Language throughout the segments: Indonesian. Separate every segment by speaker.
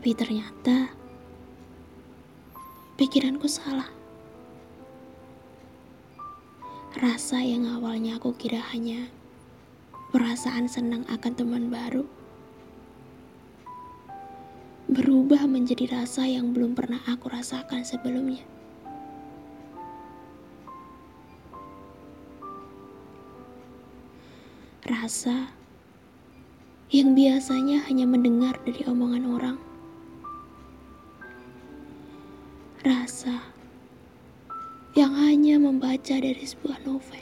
Speaker 1: Tapi ternyata pikiranku salah. Rasa yang awalnya aku kira hanya perasaan senang akan teman baru berubah menjadi rasa yang belum pernah aku rasakan sebelumnya. Rasa yang biasanya hanya mendengar dari omongan orang. Rasa yang hanya membaca dari sebuah novel.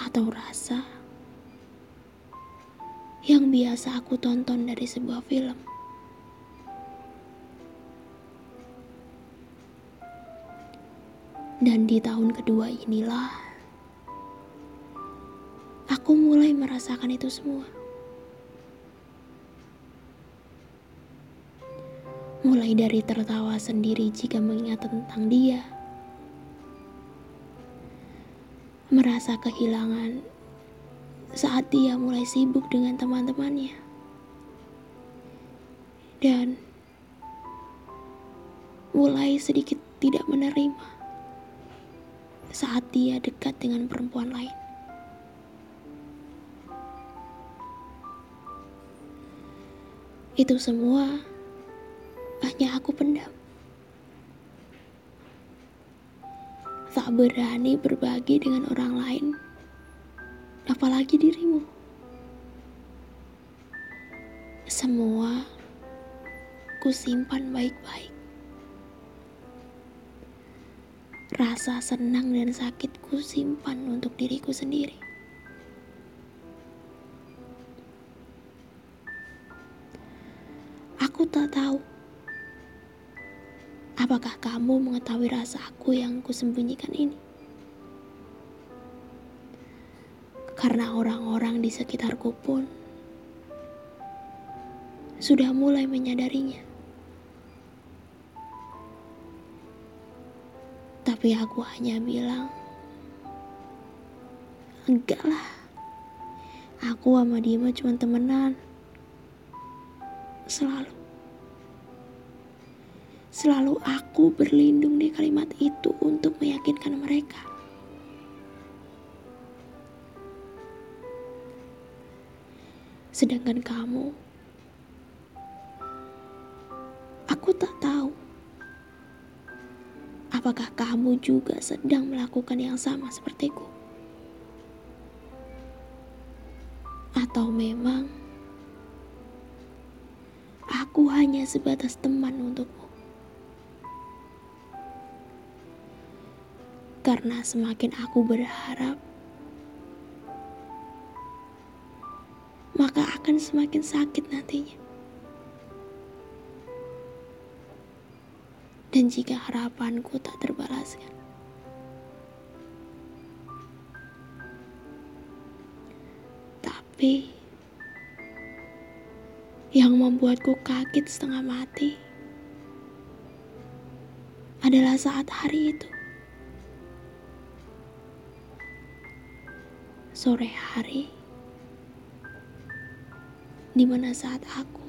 Speaker 1: Atau rasa yang biasa aku tonton dari sebuah film. Dan di tahun kedua inilah aku mulai merasakan itu semua. Mulai dari tertawa sendiri jika mengingat tentang dia, merasa kehilangan saat dia mulai sibuk dengan teman-temannya. Dan mulai sedikit tidak menerima saat dia dekat dengan perempuan lain. Itu semua hanya aku pendam. Tak berani berbagi dengan orang lain apalagi dirimu. Semua kusimpan baik-baik. Rasa senang dan sakit kusimpan untuk diriku sendiri. Aku tak tahu apakah kamu mengetahui rasa aku yang kusembunyikan ini. karena orang-orang di sekitarku pun sudah mulai menyadarinya. Tapi aku hanya bilang, enggak lah, aku sama dia cuma temenan. Selalu. Selalu aku berlindung di kalimat itu untuk meyakinkan mereka. Sedangkan kamu, aku tak tahu apakah kamu juga sedang melakukan yang sama sepertiku. Atau memang aku hanya sebatas teman untukmu. Karena semakin aku berharap maka akan semakin sakit nantinya. Dan jika harapanku tak terbalaskan, tapi yang membuatku kaget setengah mati adalah saat hari itu. Sore hari di mana saat aku